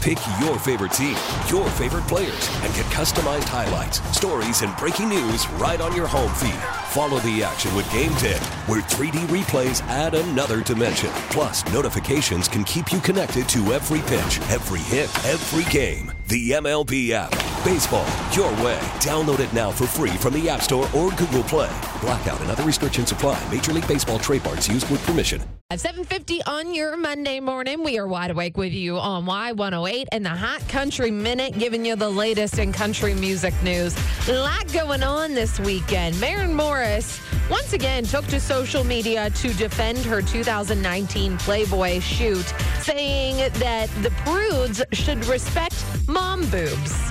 Pick your favorite team, your favorite players, and get customized highlights, stories, and breaking news right on your home feed. Follow the action with Game Day, where 3D replays add another dimension. Plus, notifications can keep you connected to every pitch, every hit, every game. The MLB app. Baseball, your way. Download it now for free from the App Store or Google Play. Blackout and other restrictions apply. Major League Baseball trademarks used with permission. At 7:50 on your Monday morning, we are wide awake with you on Y108 and the Hot Country Minute, giving you the latest in country music news. A lot going on this weekend. Maren Morris once again took to social media to defend her 2019 Playboy shoot, saying that the prudes should respect mom boobs.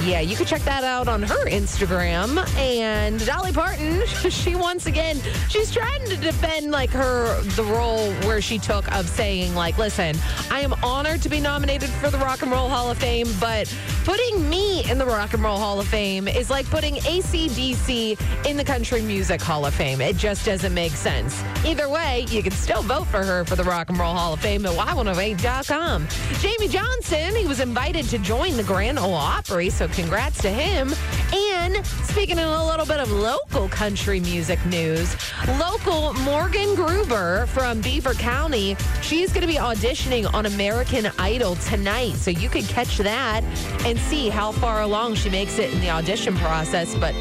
Yeah, you can check that out on her Instagram. And Dolly Parton, she once again, she's trying to defend like her the role where she took of saying like, listen, I am honored to be nominated for the Rock and Roll Hall of Fame, but putting me in the Rock and Roll Hall of Fame is like putting AC/DC in the Country Music Hall of Fame. It just doesn't make sense. Either way, you can still vote for her for the Rock and Roll Hall of Fame at y108.com. Jamey Johnson, he was invited to join the Grand Ole Opry, so congrats to him. And speaking of a little bit of local country music news, local Morgan Gruber from Beaver County, she's going to be auditioning on American Idol tonight. So you can catch that and see how far along she makes it in the audition process. But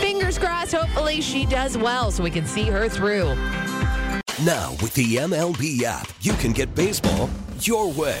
fingers crossed, hopefully she does well so we can see her through. Now, with the MLB app, you can get baseball your way.